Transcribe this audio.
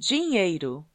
dinheiro.